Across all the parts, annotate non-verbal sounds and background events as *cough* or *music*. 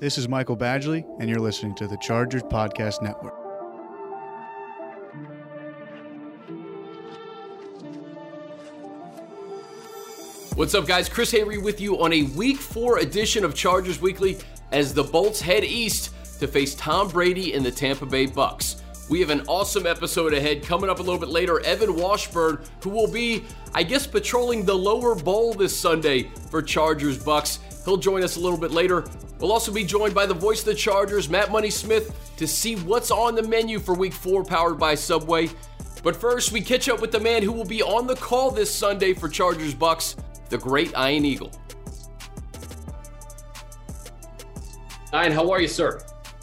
This is Michael Badgley, and you're listening to the Chargers Podcast Network. What's up, guys? Chris Hayre with you on a week four edition of Chargers Weekly as the Bolts head east to face Tom Brady and the Tampa Bay Bucs. We have an awesome episode ahead coming up a little bit later. Evan Washburn, who will be, I guess, patrolling the lower bowl this Sunday for Chargers Bucs. He'll join us a little bit later. We'll also be joined by the voice of the Chargers, Matt Money Smith, to see what's on the menu for week four, powered by Subway. But first, we catch up with the man who will be on the call this Sunday for Chargers Bucs, the great Ian Eagle. Ian, how are you, sir?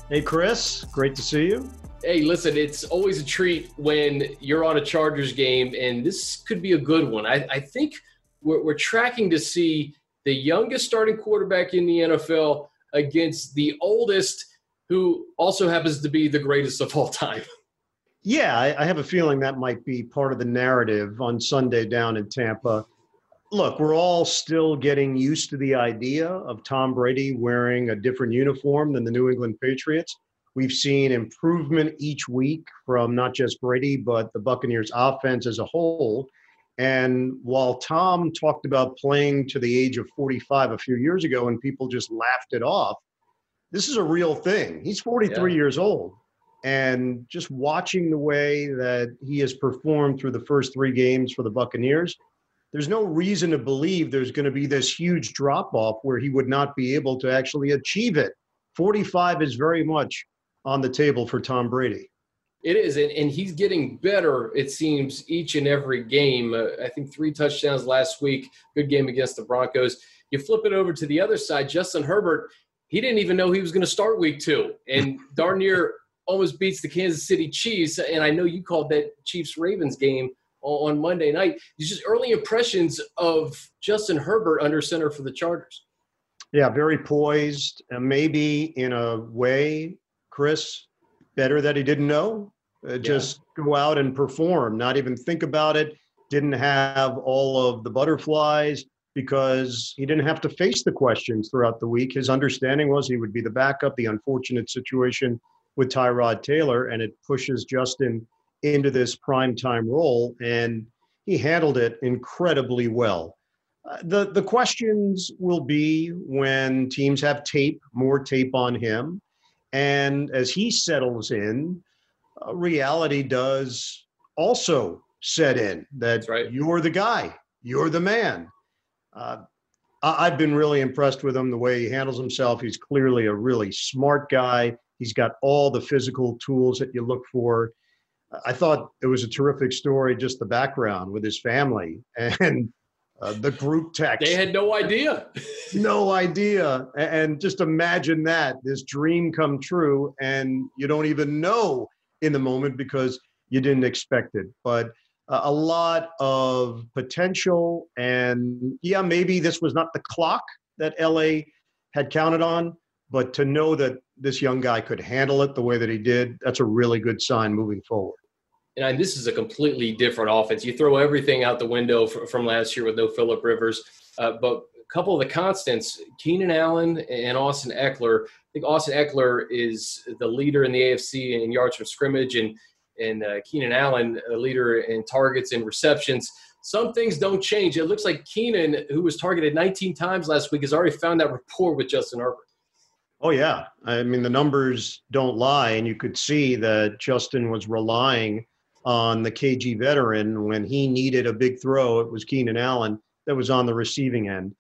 Hey, Chris. Great to see you. Hey, listen, it's always a treat when you're on a Chargers game, and this could be a good one. I, I think we're, we're tracking to see the youngest starting quarterback in the NFL against the oldest, who also happens to be the greatest of all time. *laughs* Yeah, I, I have a feeling that might be part of the narrative on Sunday down in Tampa look, we're all still getting used to the idea of Tom Brady wearing a different uniform than the New England Patriots. We've seen improvement each week from not just Brady, but the Buccaneers offense as a whole. And while Tom talked about playing to the age of 45 a few years ago and people just laughed it off, this is a real thing. He's 43 yeah. years old. And just watching the way that he has performed through the first three games for the Buccaneers, there's no reason to believe there's going to be this huge drop off where he would not be able to actually achieve it. 45 is very much on the table for Tom Brady. It is, and, and he's getting better, it seems, each and every game. Uh, I think three touchdowns last week, good game against the Broncos. You flip it over to the other side, Justin Herbert, he didn't even know he was going to start week two, and *laughs* darn near almost beats the Kansas City Chiefs. And I know you called that Chiefs Ravens game on Monday night. Just early impressions of Justin Herbert under center for the Chargers. Yeah, very poised, and maybe in a way, Chris, better that he didn't know. Uh, yeah. Just go out and perform, not even think about it. Didn't have all of the butterflies because he didn't have to face the questions throughout the week. His understanding was he would be the backup. The unfortunate situation with Tyrod Taylor, and it pushes Justin into this prime time role, and he handled it incredibly well. Uh, the the questions will be when teams have tape, more tape on him, and as he settles in, uh, reality does also set in that right. you're the guy, you're the man. Uh, I've been really impressed with him, the way he handles himself. He's clearly a really smart guy. He's got all the physical tools that you look for. I thought it was a terrific story, just the background with his family *laughs* and uh, the group text. They had no idea. no idea. And just imagine that this dream come true, and you don't even know in the moment because you didn't expect it. But uh, a lot of potential. And yeah, maybe this was not the clock that LA had counted on, but to know that this young guy could handle it the way that he did, that's a really good sign moving forward. And this is a completely different offense. You throw everything out the window from last year with no Philip Rivers, uh, but a couple of the constants, Keenan Allen and Austin Ekeler. I think Austin Ekeler is the leader in the AFC in yards from scrimmage, and and uh, Keenan Allen, a leader in targets and receptions. Some things don't change. It looks like Keenan, who was targeted 19 times last week, has already found that rapport with Justin Herbert. Oh yeah, I mean the numbers don't lie, and you could see that Justin was relying on the KG veteran when he needed a big throw. It was Keenan Allen that was on the receiving end.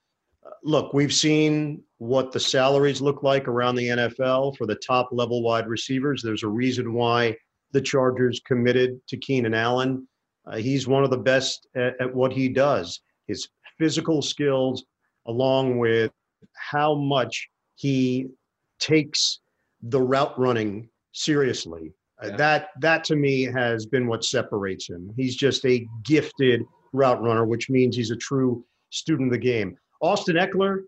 Uh, look, we've seen what the salaries look like around the NFL for the top level wide receivers. There's a reason why the Chargers committed to Keenan Allen. Uh, he's one of the best at, at what he does. His physical skills, along with how much he takes the route running seriously. Uh, yeah. Uh, that that to me has been what separates him. He's just a gifted route runner, which means he's a true student of the game. Austin Ekeler,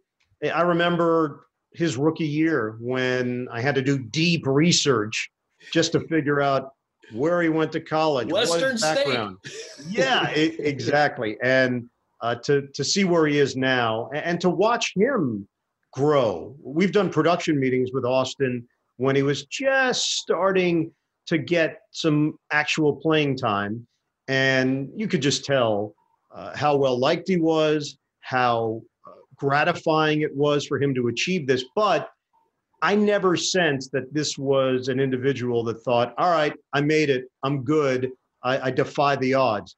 I remember his rookie year when I had to do deep research just to figure out where he went to college, Western background. State. yeah, it, exactly. And uh, to to see where he is now, and, and to watch him grow. We've done production meetings with Austin when he was just starting to get some actual playing time. And you could just tell uh, how well liked he was, how uh, gratifying it was for him to achieve this. But I never sensed that this was an individual that thought, all right, I made it, I'm good, I, I defy the odds.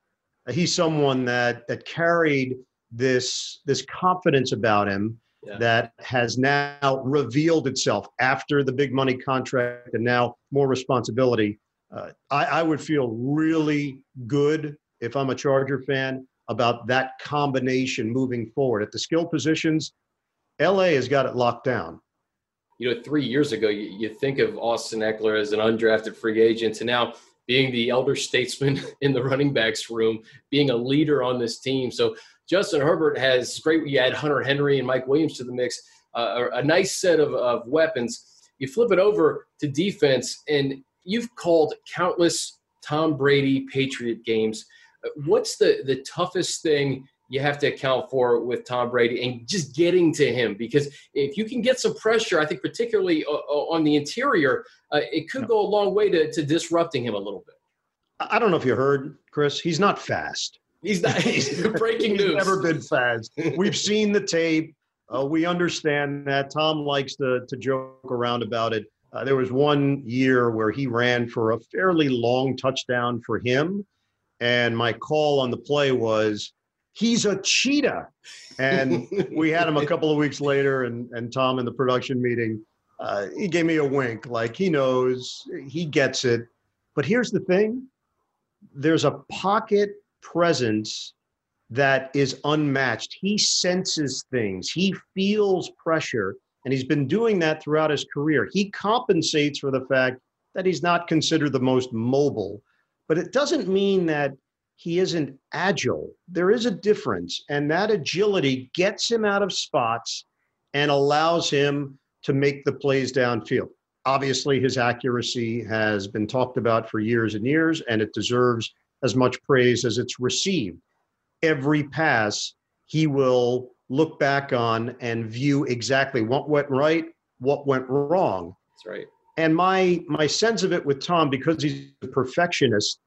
He's someone that that carried this this confidence about him yeah. that has now revealed itself after the big money contract and now more responsibility. Uh, I, I would feel really good if I'm a Charger fan about that combination moving forward. At the skill positions, LA has got it locked down. You know, three years ago, you, you think of Austin Ekeler as an undrafted free agent, and now being the elder statesman *laughs* in the running backs room, being a leader on this team. So Justin Herbert has great. You add Hunter Henry and Mike Williams to the mix, uh, a nice set of, of weapons. You flip it over to defense, and you've called countless Tom Brady Patriot games. What's the the toughest thing you have to account for with Tom Brady and just getting to him? Because if you can get some pressure, I think particularly uh, uh, on the interior, uh, it could go a long way to, to disrupting him a little bit. I don't know if you heard, Chris. He's not fast. He's not. *laughs* He's breaking he's news. Never been fast. We've seen the tape. Uh, we understand that Tom likes to to joke around about it. Uh, there was one year where he ran for a fairly long touchdown for him, and my call on the play was, "He's a cheetah." And *laughs* we had him a couple of weeks later, and and Tom in the production meeting, uh, he gave me a wink, like he knows, he gets it. But here's the thing: there's a pocket presence that is unmatched. He senses things, he feels pressure, and he's been doing that throughout his career. He compensates for the fact that he's not considered the most mobile, but it doesn't mean that he isn't agile. There is a difference, and that agility gets him out of spots and allows him to make the plays downfield. Obviously, his accuracy has been talked about for years and years, and it deserves as much praise as it's received. Every pass, he will look back on and view exactly what went right, what went wrong. That's right. And my my sense of it with Tom, because he's a perfectionist,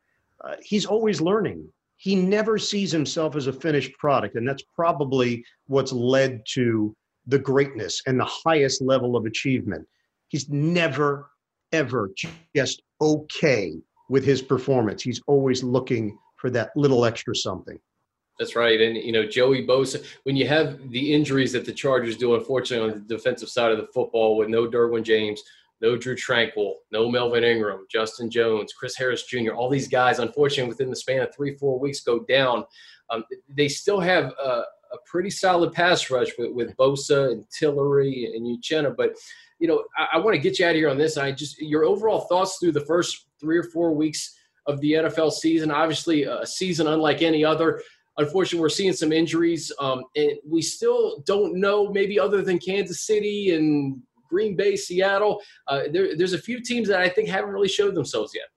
uh, he's always learning. He never sees himself as a finished product, and that's probably what's led to the greatness and the highest level of achievement. He's never, ever just okay with his performance. He's always looking for that little extra something. That's right. And, you know, Joey Bosa, when you have the injuries that the Chargers do, unfortunately, on the defensive side of the football with no Derwin James, no Drew Tranquill, no Melvin Ingram, Justin Jones, Chris Harris Jr., all these guys, unfortunately, within the span of three, four weeks go down. Um, they still have a, a, pretty solid pass rush with, with Bosa and Tillery and Uchenna. But, you know, I, I want to get you out of here on this. I just, your overall thoughts through the first three or four weeks of the NFL season. Obviously, a season unlike any other. Unfortunately, we're seeing some injuries, um, and we still don't know. Maybe other than Kansas City and Green Bay, Seattle, uh, there, there's a few teams that I think haven't really showed themselves yet.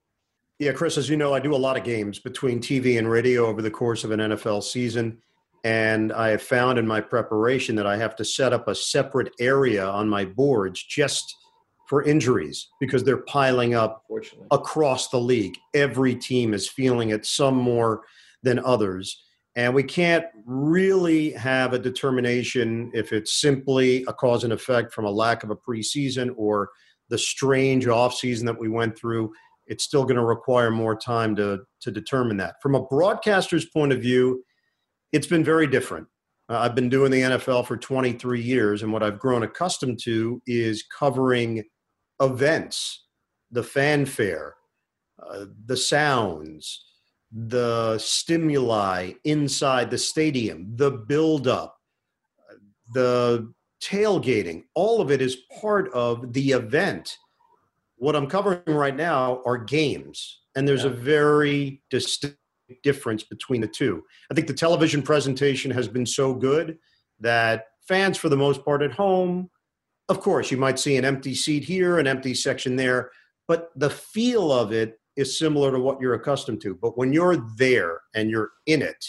Yeah, Chris, as you know, I do a lot of games between TV and radio over the course of an NFL season. And I have found in my preparation that I have to set up a separate area on my boards just for injuries because they're piling up across the league. Every team is feeling it, some more than others. And we can't really have a determination if it's simply a cause and effect from a lack of a preseason or the strange offseason that we went through. It's still going to require more time to, to determine that. From a broadcaster's point of view, it's been very different. Uh, I've been doing the NFL for 23 years, and what I've grown accustomed to is covering events, the fanfare, uh, the sounds, the stimuli inside the stadium, the buildup, the tailgating, all of it is part of the event. What I'm covering right now are games, and there's yeah. a very distinct difference between the two. I think the television presentation has been so good that fans, for the most part, at home of course, you might see an empty seat here, an empty section there, but the feel of it is similar to what you're accustomed to. But when you're there and you're in it,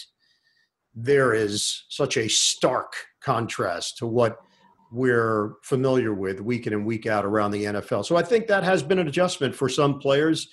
there is such a stark contrast to what we're familiar with week in and week out around the NFL. So I think that has been an adjustment for some players.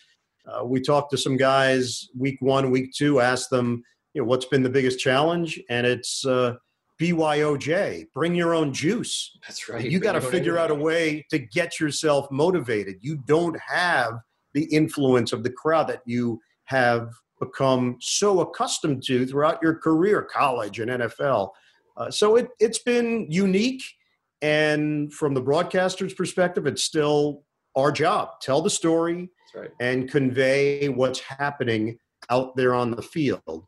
Uh, we talked to some guys week one, week two, asked them, you know, what's been the biggest challenge, and it's uh, BYOJ. Bring your own juice. That's right. You got to figure out a way to get yourself motivated. You don't have the influence of the crowd that you have become so accustomed to throughout your career, college and NFL. Uh, so it, it's been unique. And from the broadcaster's perspective, it's still our job. Tell the story right. and convey what's happening out there on the field.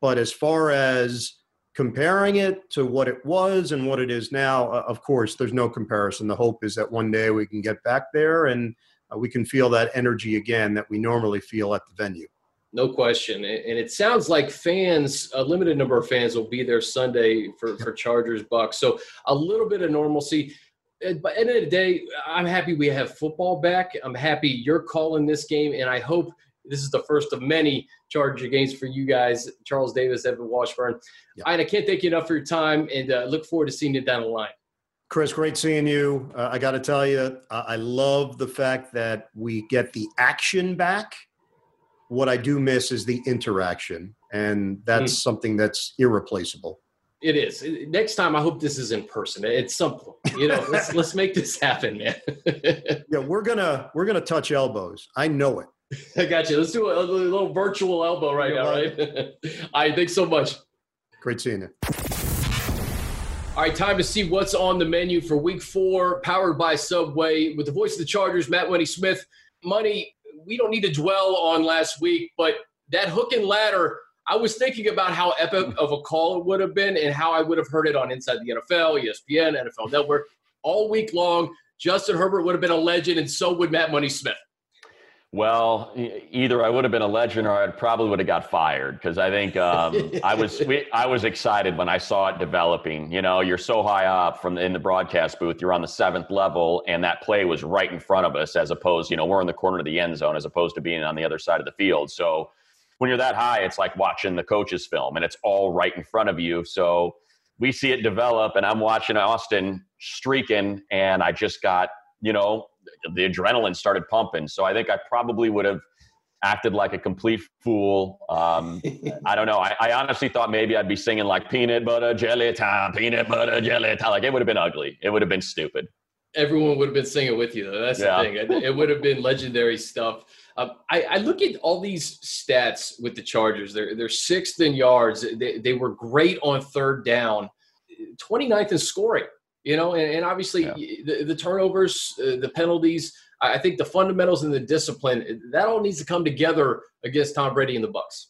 But as far as comparing it to what it was and what it is now, of course, there's no comparison. The hope is that one day we can get back there and uh, we can feel that energy again that we normally feel at the venue. No question. And it sounds like fans, a limited number of fans will be there Sunday for, for Chargers Bucs. So a little bit of normalcy. But at the end of the day, I'm happy we have football back. I'm happy you're calling this game, and I hope this is the first of many Charger games for you guys, Charles Davis, Evan Washburn. Yep. And I can't thank you enough for your time, and uh, look forward to seeing you down the line. Chris, great seeing you. Uh, I got to tell you, I love the fact that we get the action back what I do miss is the interaction, and that's mm. something that's irreplaceable. It is. Next time, I hope this is in person at some point. You know, let's *laughs* let's make this happen, man. *laughs* yeah, we're gonna we're gonna touch elbows. I know it. I got you. Let's do a, a little virtual elbow right now, right? I *laughs* think so much. Great seeing you. All right, time to see what's on the menu for Week Four, powered by Subway, with the voice of the Chargers, Matt Money Smith. Money, we don't need to dwell on last week, but that hook and ladder, I was thinking about how epic of a call it would have been and how I would have heard it on Inside the NFL, ESPN, NFL Network all week long. Justin Herbert would have been a legend, and so would Matt Money Smith. Well, either I would have been a legend or I probably would have got fired because I think um, I was I was excited when I saw it developing. You know, you're so high up from the, in the broadcast booth, you're on the seventh level, and that play was right in front of us, as opposed, you know, we're in the corner of the end zone as opposed to being on the other side of the field. So when you're that high, it's like watching the coach's film, and it's all right in front of you. So we see it develop, and I'm watching Austin streaking, and I just got you know the adrenaline started pumping. So I think I probably would have acted like a complete fool. Um, *laughs* I don't know. I, I, honestly thought maybe I'd be singing like peanut butter jelly time, peanut butter jelly time. Like it would have been ugly. It would have been stupid. Everyone would have been singing with you, though. That's yeah. the thing. It would have been legendary stuff. Um, I, I, look at all these stats with the Chargers. They're, they're sixth in yards. They, they were great on third down, 29th in scoring you know, and, and obviously yeah. the, the, turnovers, uh, the penalties. I think the fundamentals and the discipline that all needs to come together against Tom Brady and the Bucs.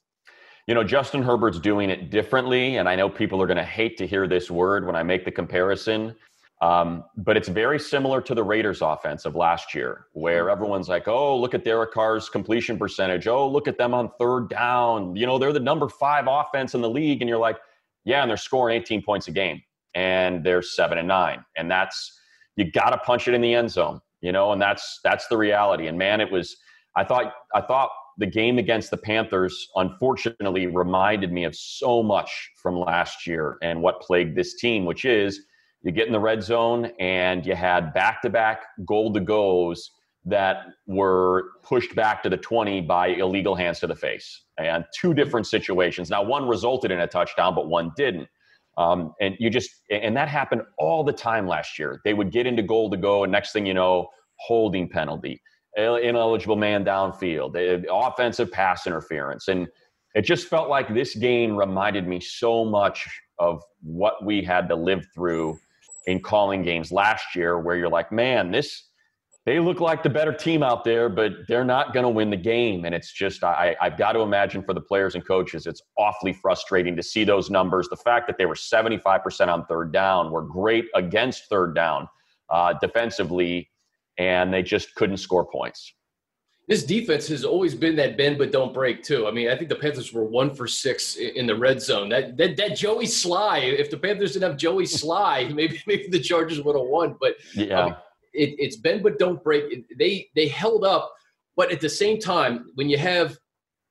You know, Justin Herbert's doing it differently, and I know people are going to hate to hear this word when I make the comparison. Um, but it's very similar to the Raiders offense of last year, where mm-hmm. everyone's like, oh, look at Derek Carr's completion percentage. Oh, look at them on third down. You know, they're the number five offense in the league. And you're like, yeah, and they're scoring 18 points a game and they're seven and nine. And that's you got to punch it in the end zone, you know, and that's that's the reality. And man, it was. I thought I thought the game against the Panthers, unfortunately, reminded me of so much from last year and what plagued this team, which is you get in the red zone and you had back to back goal to goes that were pushed back to the 20 by illegal hands to the face and two different situations. Now, one resulted in a touchdown, but one didn't. Um, and you just and that happened all the time last year. They would get into goal to go, and next thing you know, holding penalty, ineligible man downfield, offensive pass interference, and it just felt like this game reminded me so much of what we had to live through in calling games last year, where you're like, man, this they look like the better team out there, but they're not going to win the game. And it's just, I, I've got to imagine for the players and coaches, it's awfully frustrating to see those numbers. The fact that they were 75% on third down, were great against third down uh, defensively, and they just couldn't score points. This defense has always been that bend but don't break too. I mean, I think the Panthers were one for six in the red zone. That that, that Joey Slye. if the Panthers didn't have Joey *laughs* Slye, maybe maybe the Chargers would have won. But yeah. Um, it, it's bend but don't break. They they held up, but at the same time, when you have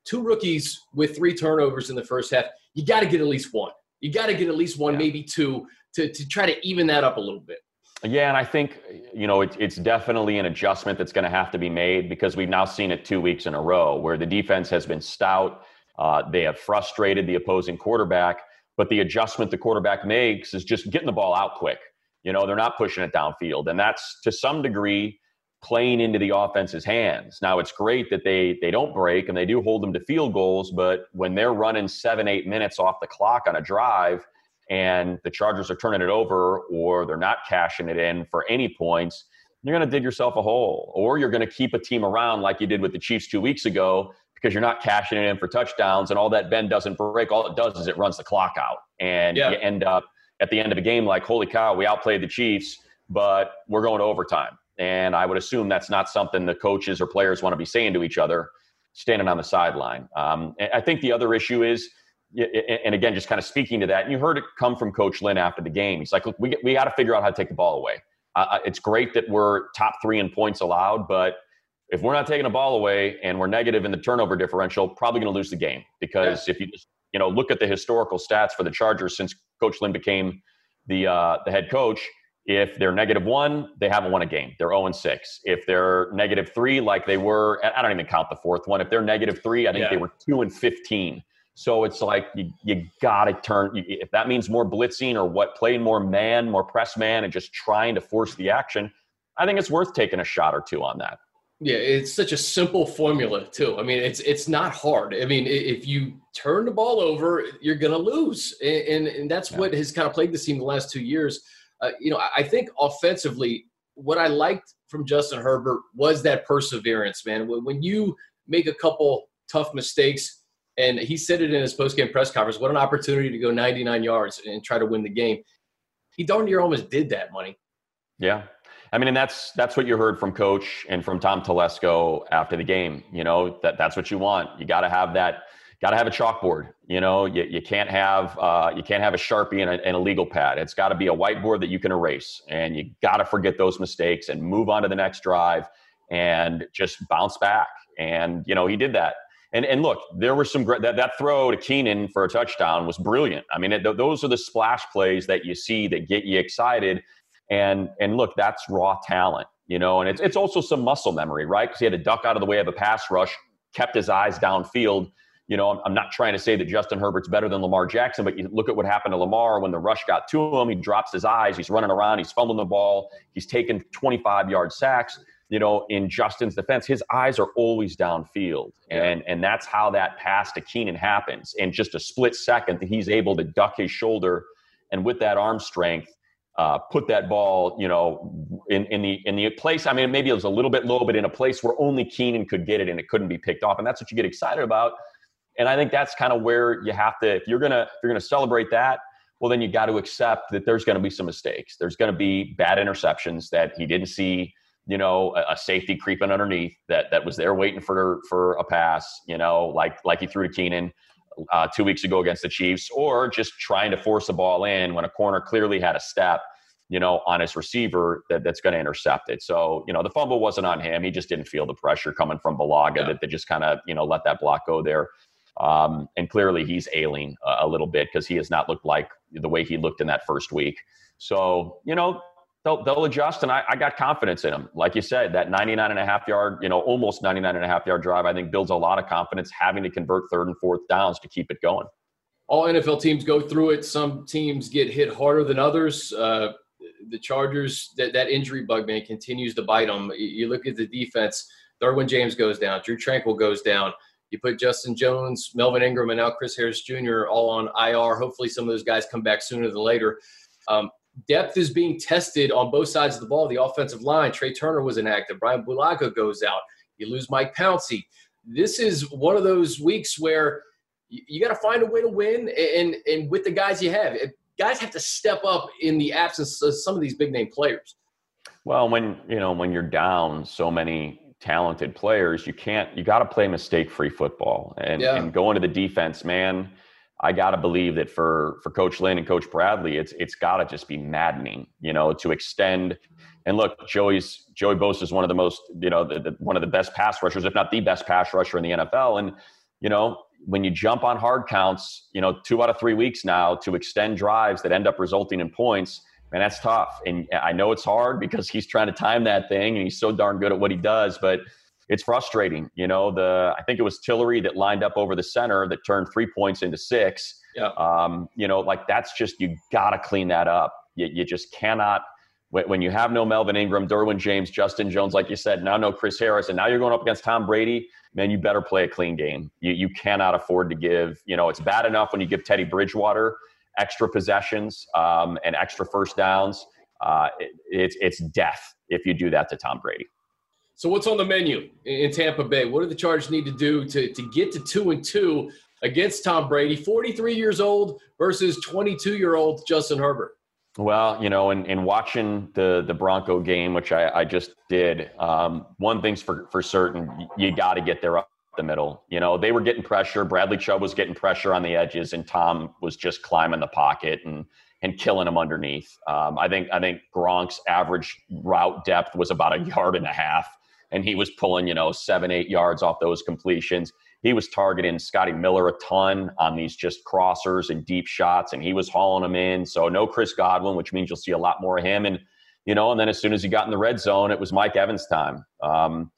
two rookies with three turnovers in the first half, you got to get at least one. You got to get at least one, yeah. maybe two, to, to try to even that up a little bit. Yeah, and I think you know it, it's definitely an adjustment that's going to have to be made because we've now seen it two weeks in a row where the defense has been stout. Uh, they have frustrated the opposing quarterback, but the adjustment the quarterback makes is just getting the ball out quick. You know, they're not pushing it downfield, and that's to some degree playing into the offense's hands. Now it's great that they they don't break and they do hold them to field goals, but when they're running seven eight minutes off the clock on a drive and the Chargers are turning it over or they're not cashing it in for any points, you're going to dig yourself a hole. Or you're going to keep a team around like you did with the Chiefs two weeks ago because you're not cashing it in for touchdowns and all that bend doesn't break. All it does is it runs the clock out. And yeah. you end up at the end of a game like, holy cow, we outplayed the Chiefs, but we're going to overtime. And I would assume that's not something the coaches or players want to be saying to each other standing on the sideline. Um, I think the other issue is – and again, just kind of speaking to that, and you heard it come from Coach Lynn after the game. He's like, look, we, we got to figure out how to take the ball away. Uh, it's great that we're top three in points allowed, but if we're not taking the ball away and we're negative in the turnover differential, probably going to lose the game because yeah. if you just you know look at the historical stats for the Chargers since Coach Lynn became the uh, the head coach, if they're negative one, they haven't won a game. They're 0 and 6. If they're negative three, like they were, I don't even count the fourth one. If they're negative three, I think yeah. they were 2 and 15. So it's like you, you got to turn, if that means more blitzing or what, playing more man, more press man, and just trying to force the action, I think it's worth taking a shot or two on that. Yeah, it's such a simple formula too. I mean, it's it's not hard. I mean, if you turn the ball over, you're going to lose, and, and that's yeah. what has kind of plagued the team the last two years. Uh, you know, I think offensively, what I liked from Justin Herbert was that perseverance, man. When, when you make a couple tough mistakes, and he said it in his post-game press conference. What an opportunity to go 99 yards and try to win the game. He darn near almost did that, money. Yeah. I mean, and that's that's what you heard from Coach and from Tom Telesco after the game. You know that that's what you want. You got to have that. Got to have a chalkboard. You know, you, you can't have uh, you can't have a sharpie and a, and a legal pad. It's got to be a whiteboard that you can erase, and you got to forget those mistakes and move on to the next drive and just bounce back. And you know, he did that. And and look, there were some great that that throw to Keenan for a touchdown was brilliant. I mean, it, those are the splash plays that you see that get you excited. And and look, that's raw talent, you know. And it's it's also some muscle memory, right? Because he had to duck out of the way of a pass rush, kept his eyes downfield. You know, I'm, I'm not trying to say that Justin Herbert's better than Lamar Jackson, but you look at what happened to Lamar when the rush got to him. He drops his eyes. He's running around. He's fumbling the ball. He's taken 25 yard sacks you know, in Justin's defense, his eyes are always downfield. And and that's how that pass to Keenan happens. In just a split second, he's able to duck his shoulder and with that arm strength, uh, put that ball, you know, in, in the in the place. I mean, maybe it was a little bit low, but in a place where only Keenan could get it and it couldn't be picked off. And that's what you get excited about. And I think that's kind of where you have to, if you're gonna if you're gonna celebrate that, well, then you got to accept that there's going to be some mistakes. There's going to be bad interceptions that he didn't see you know, a, a, safety creeping underneath that that was there waiting for for a pass, you know, like like he threw to Keenan uh, two weeks ago against the Chiefs, or just trying to force the ball in when a corner clearly had a step, you know, on his receiver that, that's going to intercept it. So, you know, the fumble wasn't on him. He just didn't feel the pressure coming from Bulaga yeah. that, they just kind of, you know, let that block go there. Um, and clearly he's ailing a, a little bit because he has not looked like the way he looked in that first week. So, you know, they'll, they'll adjust and I, I got confidence in them like you said that 99 and a half yard you know almost 99 and a half yard drive i think builds a lot of confidence having to convert third and fourth downs to keep it going all nfl teams go through it some teams get hit harder than others uh, the chargers that, that injury bug man continues to bite them you look at the defense Derwin james goes down Drew Tranquill goes down you put Justin Jones, Melvin Ingram, and now Chris Harris Jr. all on IR. Hopefully, some of those guys come back sooner than later. Um, depth is being tested on both sides of the ball. The offensive line, Trai Turner was inactive. Brian Bulaga goes out. You lose Mike Pouncey. This is one of those weeks where you, you got to find a way to win, and and with the guys you have, guys have to step up in the absence of some of these big name players. Well, when you know when you're down so many talented players, you can't. You got to play mistake free football, and yeah. and go into the defense, man I got to believe that for for Coach Lynn and Coach Bradley, it's it's got to just be maddening, you know, to extend. And look, Joey's Joey Bosa is one of the most, you know, the, the, one of the best pass rushers, if not the best pass rusher in the NFL. And you know, when you jump on hard counts, you know, two out of three weeks now to extend drives that end up resulting in points, man, that's tough. And I know it's hard because he's trying to time that thing and he's so darn good at what he does, but it's frustrating. You know, the I think it was Tillery that lined up over the center that turned three points into six. Yeah. Um, you know, like that's just you got to clean that up. You, you just cannot when you have no Melvin Ingram, Derwin James, Justin Jones, like you said, now no Chris Harris, and now you're going up against Tom Brady, man, you better play a clean game. You, you cannot afford to give, you know, it's bad enough when you give Teddy Bridgewater extra possessions um, and extra first downs. Uh, it, it's, it's death if you do that to Tom Brady. So what's on the menu in Tampa Bay? What do the Chargers need to do to, to get to two and two against Tom Brady, 43 years old versus 22 year old Justin Herbert? Well, you know, in, in watching the the Bronco game, which I, I just did, um, one thing's for for certain: you got to get there up the middle. You know, they were getting pressure. Bradley Chubb was getting pressure on the edges, and Tom was just climbing the pocket and and killing him underneath. Um, I think I think Gronk's average route depth was about a yard and a half, and he was pulling you know seven eight yards off those completions he was targeting Scotty Miller a ton on these just crossers and deep shots, and he was hauling them in. So no Chris Godwin, which means you'll see a lot more of him. And you know, and then as soon as he got in the red zone, it was Mike Evans time. Um,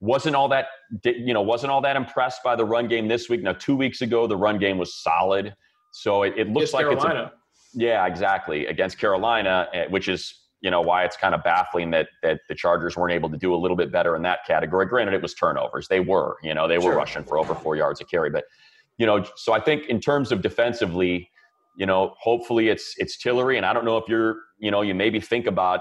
wasn't all that you know wasn't all that impressed by the run game this week. Now two weeks ago, the run game was solid, so it, it looks like Carolina. it's a, yeah exactly against Carolina, eh, which is you know why it's kind of baffling that that the Chargers weren't able to do a little bit better in that category. Granted, it was turnovers; they were, you know, they were sure. rushing for over four yards a carry. But you know, so I think in terms of defensively, you know, hopefully it's it's Tillery, and I don't know if you're, you know, you maybe think about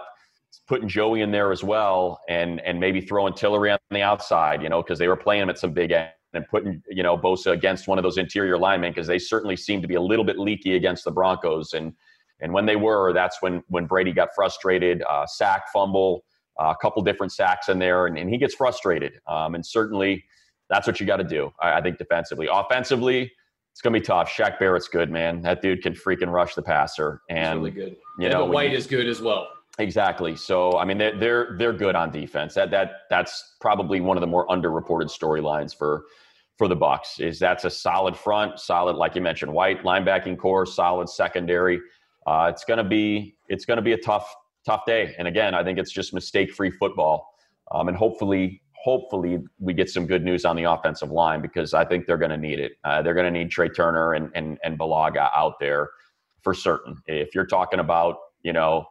putting Joey in there as well, and and maybe throwing Tillery on the outside, you know, because they were playing him at some big end and putting you know Bosa against one of those interior linemen because they certainly seem to be a little bit leaky against the Broncos and and when they were, that's when when Brady got frustrated. Uh, sack, fumble, uh, a couple different sacks in there, and, and he gets frustrated. Um, and certainly, that's what you got to do. I, I, think defensively, offensively, it's gonna be tough. Shaq Barrett's good, man. That dude can freaking rush the passer, and really good. You know, White you, is good as well. Exactly. So I mean, they're they're they're good on defense. That that that's probably one of the more underreported storylines for for the Bucs Is that's a solid front, solid like you mentioned, White linebacking core, solid secondary uh, it's going to be it's to be a tough tough day. And again, I think it's just mistake free football. Um, and hopefully, hopefully we get some good news on the offensive line because I think they're going to need it. Uh, they're going to need Trai Turner and, and, and Bulaga out there for certain. If you're talking about, you know,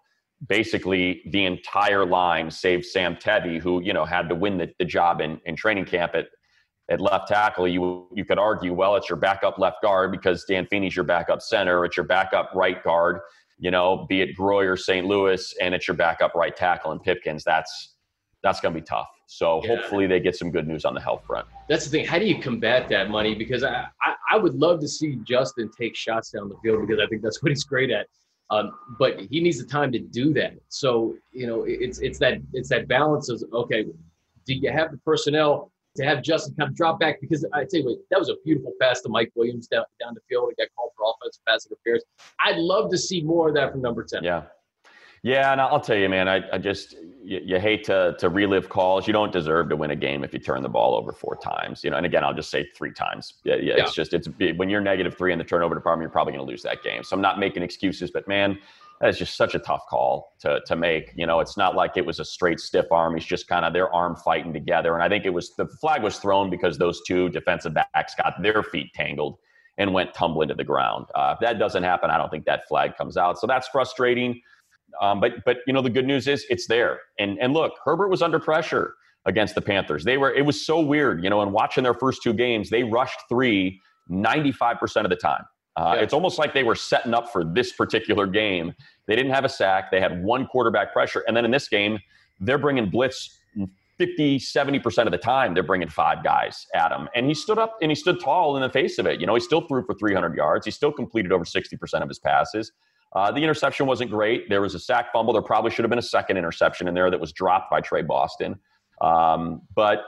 basically the entire line, save Sam Tevi, who, you know, had to win the, the job in, in training camp at, at left tackle, you you could argue, well, it's your backup left guard because Dan Feeney's your backup center. It's your backup right guard, you know, be it Groy or St. Louis, and it's your backup right tackle and Pipkins. That's that's going to be tough. So yeah. hopefully they get some good news on the health front. That's the thing. How do you combat that money? Because I, I, I would love to see Justin take shots down the field because I think that's *laughs* what he's great at. Um, but he needs the time to do that. So you know, it's it's that it's that balance of okay, do you have the personnel to have Justin kind of drop back because I tell you what, that was a beautiful pass to Mike Williams down down the field. He got called for offensive pass interference. I'd love to see more of that from number ten. Yeah. Yeah, and I'll tell you, man, I, I just you, you, hate to to relive calls. You don't deserve to win a game if you turn the ball over four times. You know, and again, I'll just say three times. Yeah, yeah, yeah. it's just it's when you're negative three in the turnover department, you're probably going to lose that game. So I'm not making excuses, but man, that is just such a tough call to to make. You know, it's not like it was a straight stiff arm. He's just kind of their arm fighting together. And I think it was the flag was thrown because those two defensive backs got their feet tangled and went tumbling to the ground. Uh, if that doesn't happen, I don't think that flag comes out. So that's frustrating. Um, but but you know the good news is it's there. And and look, Herbert was under pressure against the Panthers. They were it was so weird, you know, and watching their first two games, they rushed three 95% of the time. Uh, yeah. It's almost like they were setting up for this particular game. They didn't have a sack. They had one quarterback pressure. And then in this game, they're bringing blitz 50, 70% of the time. They're bringing five guys at him. And he stood up and he stood tall in the face of it. You know, he still threw for 300 yards. He still completed over 60% of his passes. Uh, the interception wasn't great. There was a sack fumble. There probably should have been a second interception in there that was dropped by Tre Boston. Um, but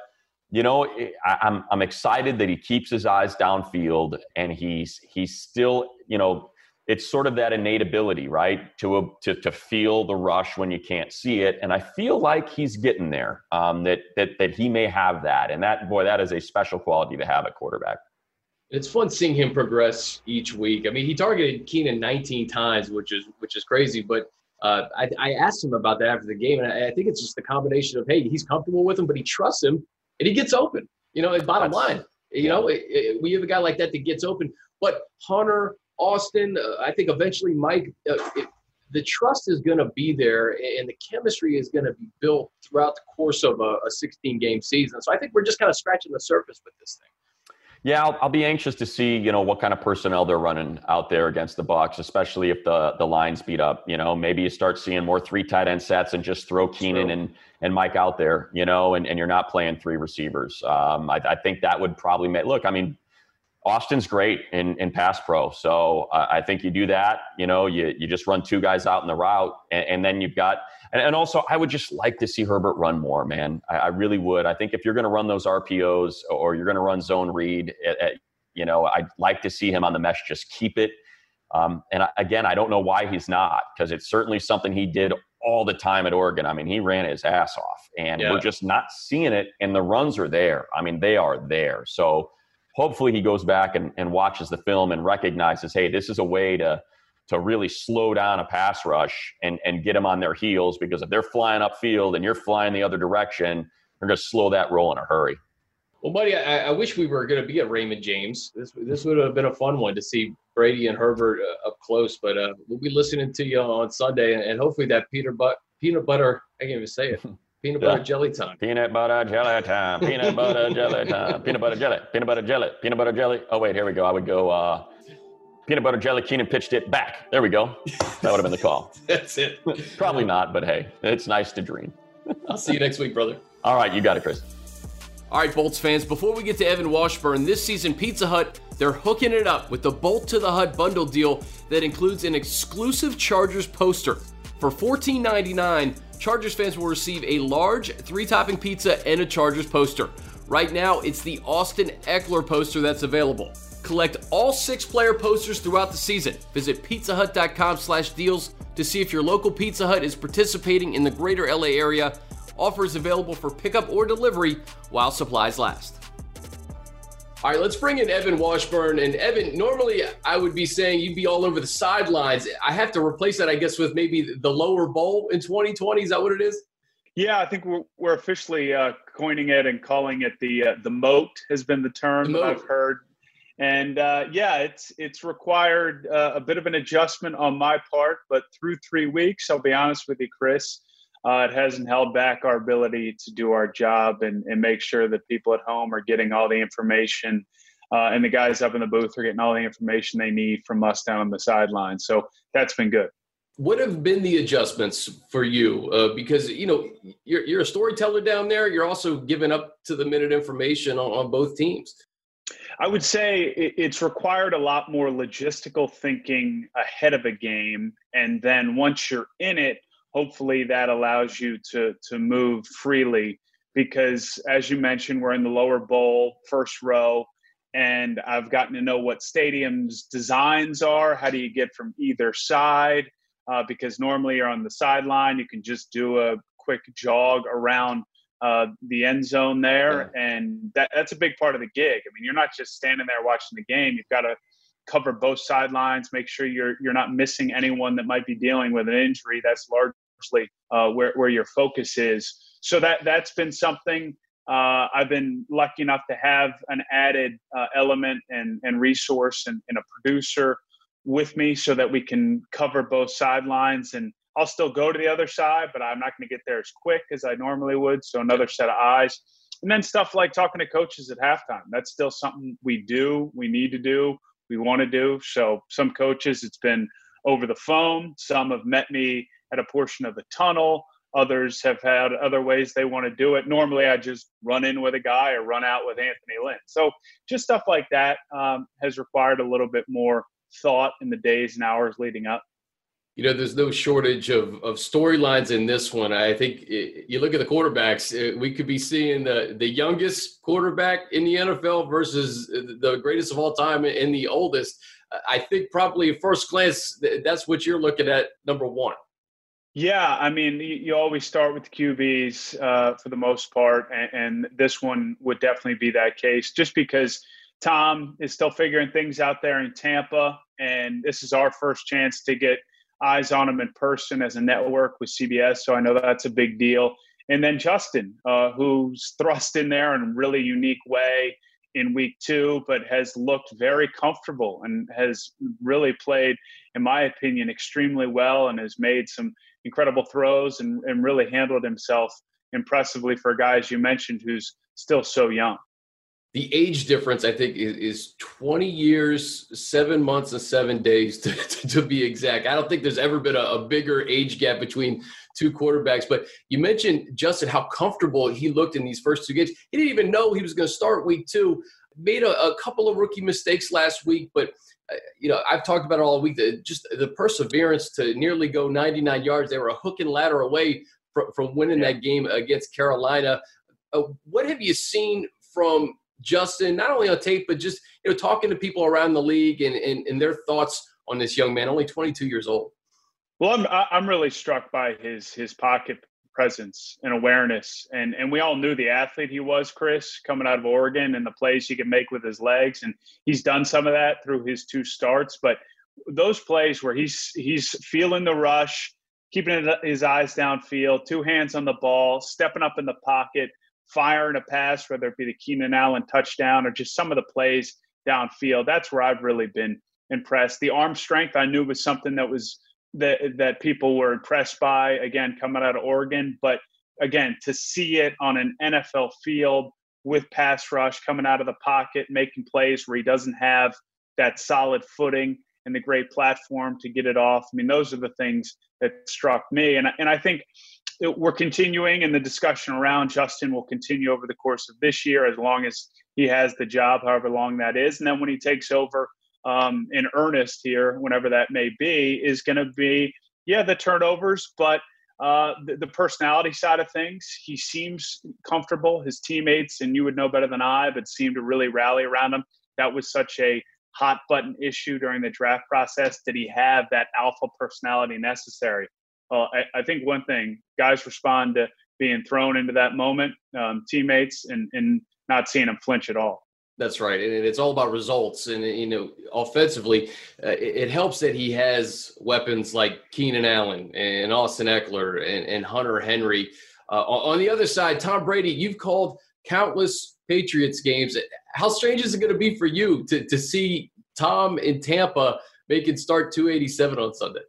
you know, I, I'm I'm excited that he keeps his eyes downfield and he's he's still, you know, it's sort of that innate ability, right, to to to feel the rush when you can't see it, and I feel like he's getting there. Um, that that that he may have that, and that boy, that is a special quality to have at quarterback. It's fun seeing him progress each week. I mean, he targeted Keenan 19 times, which is which is crazy. But uh, I, I, asked him about that after the game, and I, I, think it's just the combination of hey, he's comfortable with him, but he trusts him, and he gets open. You know, bottom line, you know, it, it, we have a guy like that that gets open. But Hunter, Austin, uh, I think eventually Mike, uh, it, the trust is going to be there, and the chemistry is going to be built throughout the course of a, a 16 game season. So I think we're just kind of scratching the surface with this thing. Yeah, I'll, I'll, be anxious to see you know what kind of personnel they're running out there against the Bucs, especially if the the lines beat up. You know, maybe you start seeing more three tight end sets and just throw Keenan and and Mike out there. You know, and, and you're not playing three receivers. Um, I, I think that would probably make look. I mean, Austin's great in, in pass pro. So uh, I think you do that. You know, you, you just run two guys out in the route, and, and then you've got, and, and, also I would just like to see Herbert run more, man. I, I really would. I think if you're going to run those RPOs or you're going to run zone read, at, at, you know, I'd like to see him on the mesh just keep it. Um, and I, again, I don't know why he's not, because it's certainly something he did all the time at Oregon. I mean, he ran his ass off, and yeah. we're just not seeing it. And the runs are there. I mean, they are there. So hopefully he goes back and, and watches the film and recognizes, hey, this is a way to to really slow down a pass rush and, and get them on their heels because if they're flying upfield and you're flying the other direction, they're going to slow that roll in a hurry. Well, buddy, I, I wish we were going to be at Raymond James. This this would have been a fun one to see Brady and Herbert uh, up close. But uh, we'll be listening to you on Sunday, and hopefully that peanut butter peanut butter I can't even say it *laughs* Peanut butter yeah. jelly time. Peanut butter jelly time. Peanut butter jelly time. Peanut butter jelly. Peanut butter jelly. Peanut butter jelly. Oh wait, here we go. I would go. Uh, peanut butter jelly. Keenan pitched it back. There we go. That would have been the call. *laughs* That's it. Probably not, but hey, it's nice to dream. *laughs* I'll see you next week, brother. All right, you got it, Chris. All right, Bolts fans, before we get to Evan Washburn, this season Pizza Hut, they're hooking it up with the Bolt to the Hut bundle deal that includes an exclusive Chargers poster. For $14.99, Chargers fans will receive a large three topping pizza and a Chargers poster. Right now, it's the Austin Ekeler poster that's available. Collect all six player posters throughout the season. Visit pizzahut.com slash deals to see if your local Pizza Hut is participating in the greater LA area. Offers available for pickup or delivery while supplies last. All right, let's bring in Evan Washburn. And Evan, normally I would be saying you'd be all over the sidelines. I have to replace that, I guess, with maybe the lower bowl in 2020. Is that what it is? Yeah, I think we're, we're officially uh, coining it and calling it the uh, the moat has been the term the that I've heard. And uh, yeah, it's it's required uh, a bit of an adjustment on my part, but through three weeks, I'll be honest with you, Chris, uh, it hasn't held back our ability to do our job and, and make sure that people at home are getting all the information uh, and the guys up in the booth are getting all the information they need from us down on the sideline. So that's been good. What have been the adjustments for you? Uh, because you know you're, you're a storyteller down there. You're also giving up to the minute information on, on both teams. I would say it's required a lot more logistical thinking ahead of a game, and then once you're in it, hopefully that allows you to to move freely. Because as you mentioned we're in the lower bowl first row and i've gotten to know what stadiums designs are. How do you get from either side? Uh, because normally you're on the sideline you can just do a quick jog around uh, the end zone there yeah. and that, that's a big part of the gig i mean you're not just standing there watching the game you've got to cover both sidelines make sure you're you're not missing anyone that might be dealing with an injury that's largely uh, where, where your focus is. So that that's been something uh, I've been lucky enough to have an added uh, element and, and resource and, and, a producer with me so that we can cover both sidelines. And I'll still go to the other side, but I'm not going to get there as quick as I normally would. So another set of eyes. And then stuff like talking to coaches at halftime. That's still something we do, we need to do, we want to do. So some coaches, it's been over the phone. Some have met me at a portion of the tunnel. Others have had other ways they want to do it. Normally, I just run in with a guy or run out with Anthony Lynn. So, just stuff like that um, has required a little bit more thought in the days and hours leading up. You know, there's no shortage of, of storylines in this one. I think it, you look at the quarterbacks, it, we could be seeing the, the youngest quarterback in the NFL versus the greatest of all time and the oldest. I think probably first glance, that's what you're looking at, number one. Yeah, I mean, you, you always start with the QBs uh, for the most part, and, and, this one would definitely be that case, just because Tom is still figuring things out there in Tampa, and this is our first chance to get eyes on him in person as a network with CBS. So I know that's a big deal. And then Justin, uh, who's *laughs* thrust in there in a really unique way in week two, but has looked very comfortable and has really played, in my opinion, extremely well and has made some incredible throws and, and really handled himself impressively for a guy, as you mentioned, who's still so young the age difference i think is, is 20 years seven months and seven days to, to, to be exact. I don't think there's ever been a, a, bigger age gap between two quarterbacks but you mentioned justin how comfortable he looked in these first two games. He didn't even know he was going to start week two. Made a, a, couple of rookie mistakes last week but uh, you know i've talked about it all week the, just the perseverance to nearly go 99 yards. They were a hook and ladder away from, from winning yeah. that game against carolina. Uh, what have you seen from Justin, not only on tape, but just you know talking to people around the league and, and, and their thoughts on this young man, only 22 years old. Well, I'm I'm really struck by his his pocket presence and awareness, and and we all knew the athlete he was, Chris, coming out of Oregon, and the plays he could make with his legs, and he's done some of that through his two starts. But those plays where he's he's feeling the rush, keeping his eyes downfield, two hands on the ball, stepping up in the pocket firing a pass, whether it be the Keenan Allen touchdown or just some of the plays downfield. That's where I've really been impressed. The arm strength I knew was something that was that that people were impressed by. Again, coming out of Oregon, but again to see it on an NFL field with pass rush coming out of the pocket, making plays where he doesn't have that solid footing and the great platform to get it off. I mean, those are the things that struck me, and and I think we're continuing, and the discussion around Justin will continue over the course of this year as long as he has the job, however long that is. And then when he takes over um, in earnest here, whenever that may be, is going to be, yeah, the turnovers, but uh, the, the, personality side of things. He seems comfortable. His teammates, and you would know better than I, but seem to really rally around him. That was such a hot button issue during the draft process. Did he have that alpha personality necessary? I, I, think one thing guys respond to being thrown into that moment, um, teammates, and, and not seeing them flinch at all. That's right, and it's all about results. And you know, offensively, uh, it, helps that he has weapons like Keenan Allen and Austin Ekeler and, and Hunter Henry. Uh, on the other side, Tom Brady, you've called countless Patriots games. How strange is it going to be for you to to see Tom in Tampa making start 287 on Sunday?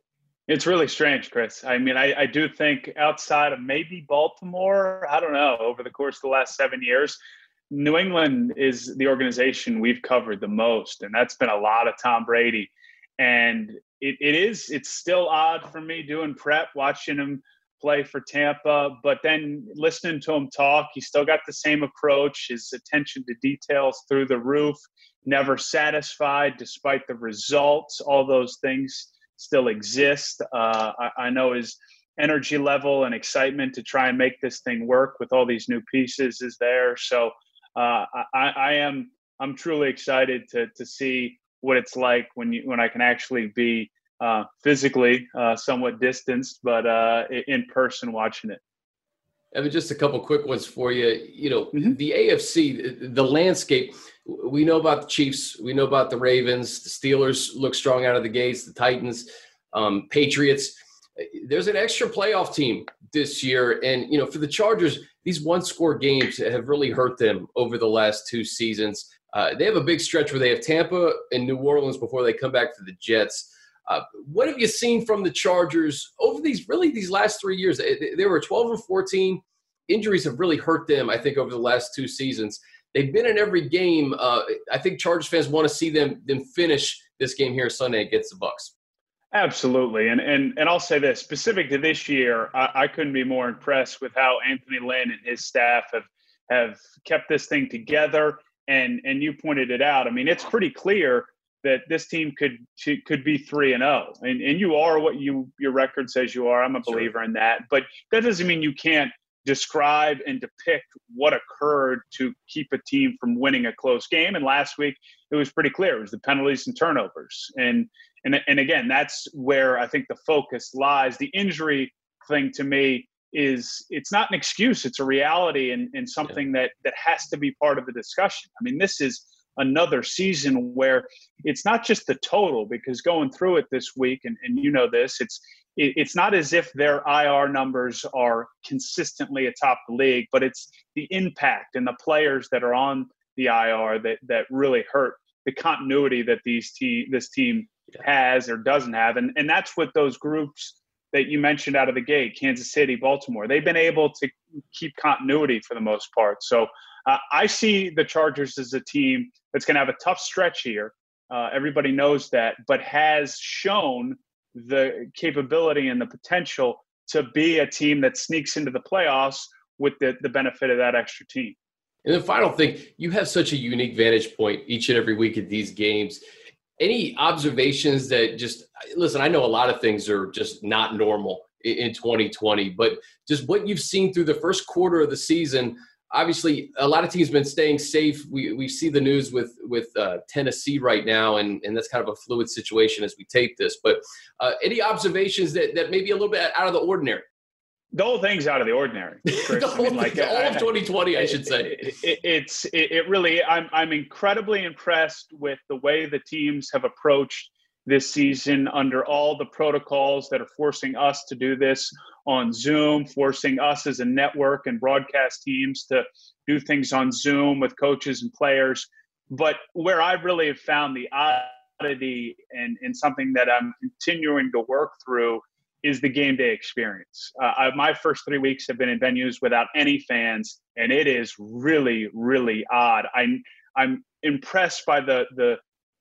It's really strange, Chris. I mean, I, I, do think outside of maybe Baltimore, I don't know, over the course of the last seven years, New England is the organization we've covered the most. And that's been a lot of Tom Brady. And it, it is, it's still odd for me doing prep, watching him play for Tampa, but then listening to him talk, he still got the same approach, his attention to details through the roof, never satisfied despite the results, all those things still exist. Uh, I, I, know his energy level and excitement to try and make this thing work with all these new pieces is there. So uh, I, I, am I'm truly excited to to see what it's like when you when I can actually be uh, physically uh, somewhat distanced, but uh, in person watching it. Evan, just a couple quick ones for you. You know, mm-hmm. the AFC, the landscape we know about the Chiefs, we know about the Ravens, the Steelers look strong out of the gates, the Titans, um, Patriots. There's an extra playoff team this year, and you know for the Chargers, these one-score games have really hurt them over the last two seasons. Uh, they have a big stretch where they have Tampa and New Orleans before they come back to the Jets. Uh, what have you seen from the Chargers over these really these last three years? They, they were 12 and 14. Injuries have really hurt them, I think, over the last two seasons they've been in every game. Uh, I think Chargers fans want to see them them finish this game here Sunday against the Bucs. Absolutely, and and and I'll say this specific to this year, I, I couldn't be more impressed with how Anthony Lynn and his staff have have kept this thing together. And and you pointed it out. I mean, it's pretty clear that this team could could be three and zero, oh. and and you are what you your record says you are. I'm a believer sure. in that, but that doesn't mean you can't describe and depict what occurred to keep a team from winning a close game. And last week, it was pretty clear. It was the penalties and turnovers. And and and again, that's where I think the focus lies. The injury thing to me is it's not an excuse; it's a reality and, and something that that has to be part of the discussion. I mean, this is another season where it's not just the total because going through it this week and, and you know this it's it, it's not as if their ir numbers are consistently atop the league but it's the impact and the players that are on the ir that that really hurt the continuity that these team this team has or doesn't have. And and that's what those groups that you mentioned out of the gate kansas city baltimore they've been able to keep continuity for the most part. So uh, I see the Chargers as a team that's going to have a tough stretch here. Uh, everybody knows that, but has shown the capability and the potential to be a team that sneaks into the playoffs with the, the benefit of that extra team. And the final thing, you have such a unique vantage point each and every week at these games. Any observations that just listen? I know a lot of things are just not normal in 2020, but just what you've seen through the first quarter of the season obviously a lot of teams have been staying safe. We we see the news with with uh, Tennessee right now, and and that's kind of a fluid situation as we tape this. But uh, any observations that that may be a little bit out of the ordinary? The whole thing's out of the ordinary. *laughs* the whole, I mean, like, all of 2020, I, I should say. It, it, it's it, it really. I'm I'm incredibly impressed with the way the teams have approached this season under all the protocols that are forcing us to do this on Zoom, forcing us as a network and broadcast teams to do things on Zoom with coaches and players. But where I really have found the oddity and, and something that I'm continuing to work through is the game day experience. Uh, I, my first three weeks have been in venues without any fans, and it is really, really odd. I'm I'm impressed by the the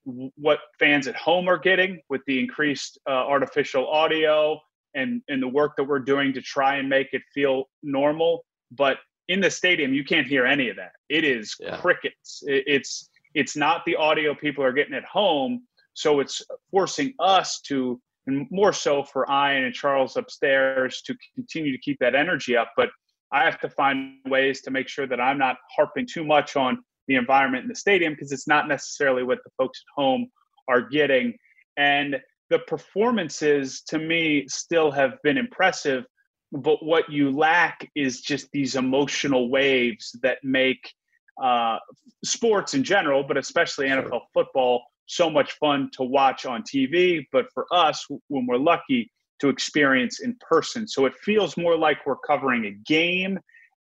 what fans at home are getting with the increased uh, artificial audio and and the work that we're doing to try and make it feel normal. But in the stadium you can't hear any of that. It is yeah. crickets. It, it's it's not the audio people are getting at home. So it's forcing us to and more so for Ian and Charles upstairs to continue to keep that energy up. But I have to find ways to make sure that I'm not harping too much on the environment in the stadium because it's not necessarily what the folks at home are getting. And the performances to me still have been impressive, but what you lack is just these emotional waves that make uh, sports in general, but especially NFL sure. football, so much fun to watch on TV. But for us, when we're lucky, to experience in person. So it feels more like we're covering a game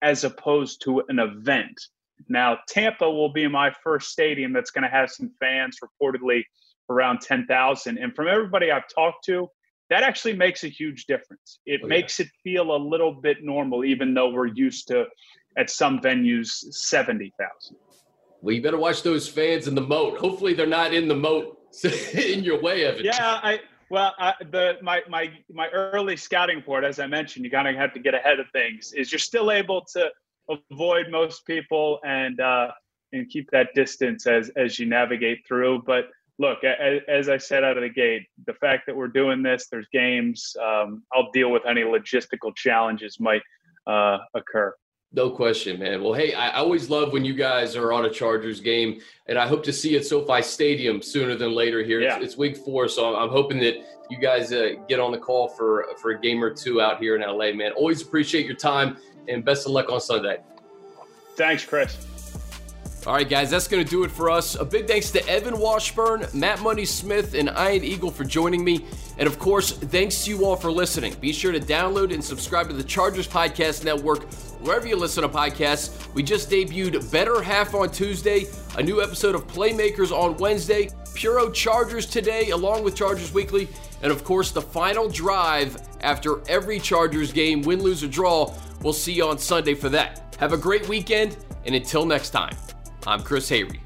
as opposed to an event. Now, Tampa will be my first stadium that's going to have some fans, reportedly around 10,000. And from everybody I've talked to, that actually makes a huge difference. It oh, makes yeah. it feel a little bit normal, even though we're used to, at some venues, 70,000. Well, you better watch those fans in the moat. Hopefully, they're not in the moat *laughs* in your way of it. Yeah, I well, I, the my my my early scouting report, as I mentioned, you kind of have to get ahead of things. Is you're still able to avoid most people and uh, and keep that distance as as you navigate through. But look, as, as I said out of the gate, the fact that we're doing this, there's games. Um, I'll deal with any logistical challenges might uh, occur. No question, man. Well, hey, I always love when you guys are on a Chargers game, and I hope to see you at SoFi Stadium sooner than later. Here, yeah. it's, it's week four, so I'm hoping that you guys uh, get on the call for for a game or two out here in LA, man. Always appreciate your time and best of luck on Sunday. Thanks, Chris. All right, guys, that's going to do it for us. A big thanks to Evan Washburn, Matt Money Smith, and Ian Eagle for joining me. And of course, thanks to you all for listening. Be sure to download and subscribe to the Chargers Podcast Network wherever you listen to podcasts. We just debuted Better Half on Tuesday, a new episode of Playmakers on Wednesday, Puro Chargers today, along with Chargers Weekly, and of course, the final drive after every Chargers game, win, lose, or draw. We'll see you on Sunday for that. Have a great weekend, and until next time, I'm Chris Hayre.